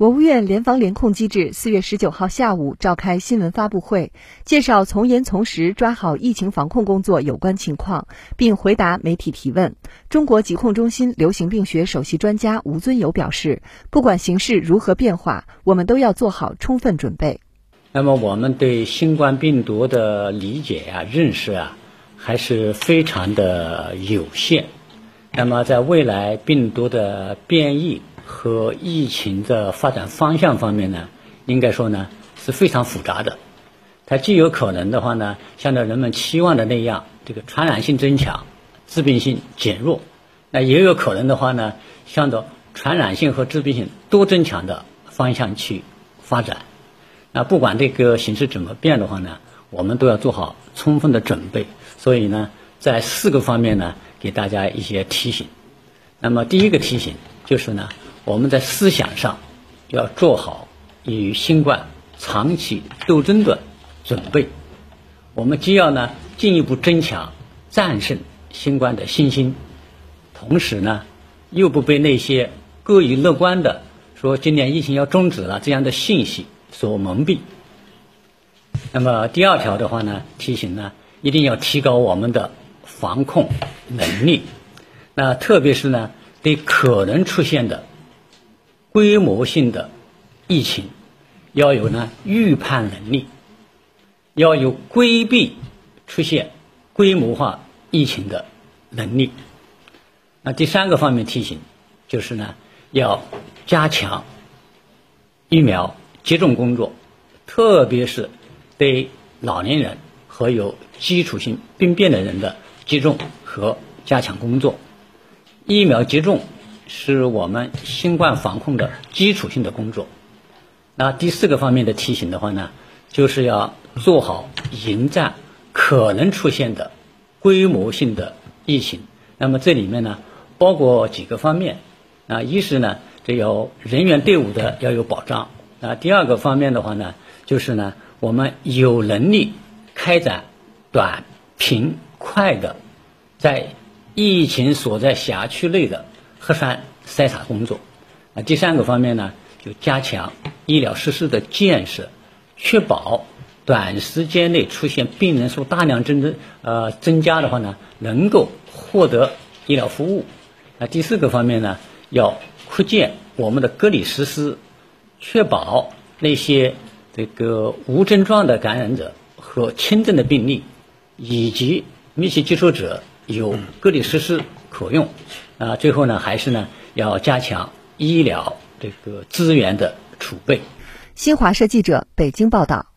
国务院联防联控机制四月十九号下午召开新闻发布会，介绍从严从实抓好疫情防控工作有关情况，并回答媒体提问。中国疾控中心流行病学首席专家吴尊友表示，不管形势如何变化，我们都要做好充分准备。那么，我们对新冠病毒的理解啊、认识啊，还是非常的有限。那么，在未来病毒的变异。和疫情的发展方向方面呢，应该说呢是非常复杂的。它既有可能的话呢，像着人们期望的那样，这个传染性增强，致病性减弱；那也有可能的话呢，向着传染性和致病性都增强的方向去发展。那不管这个形势怎么变的话呢，我们都要做好充分的准备。所以呢，在四个方面呢，给大家一些提醒。那么第一个提醒就是呢。我们在思想上要做好与新冠长期斗争的准备。我们既要呢进一步增强战胜新冠的信心，同时呢又不被那些过于乐观的说今年疫情要终止了这样的信息所蒙蔽。那么第二条的话呢，提醒呢一定要提高我们的防控能力。那特别是呢对可能出现的。规模性的疫情要有呢预判能力，要有规避出现规模化疫情的能力。那第三个方面提醒就是呢，要加强疫苗接种工作，特别是对老年人和有基础性病变的人的接种和加强工作。疫苗接种。是我们新冠防控的基础性的工作。那第四个方面的提醒的话呢，就是要做好迎战可能出现的规模性的疫情。那么这里面呢，包括几个方面。啊，一是呢，这有人员队伍的要有保障。啊，第二个方面的话呢，就是呢，我们有能力开展短、平、快的在疫情所在辖区内的。核酸筛查工作，啊，第三个方面呢，就加强医疗设施的建设，确保短时间内出现病人数大量增增呃增加的话呢，能够获得医疗服务。那第四个方面呢，要扩建我们的隔离设施，确保那些这个无症状的感染者和轻症的病例以及密切接触者有各类设施可用。啊，最后呢，还是呢，要加强医疗这个资源的储备。新华社记者北京报道。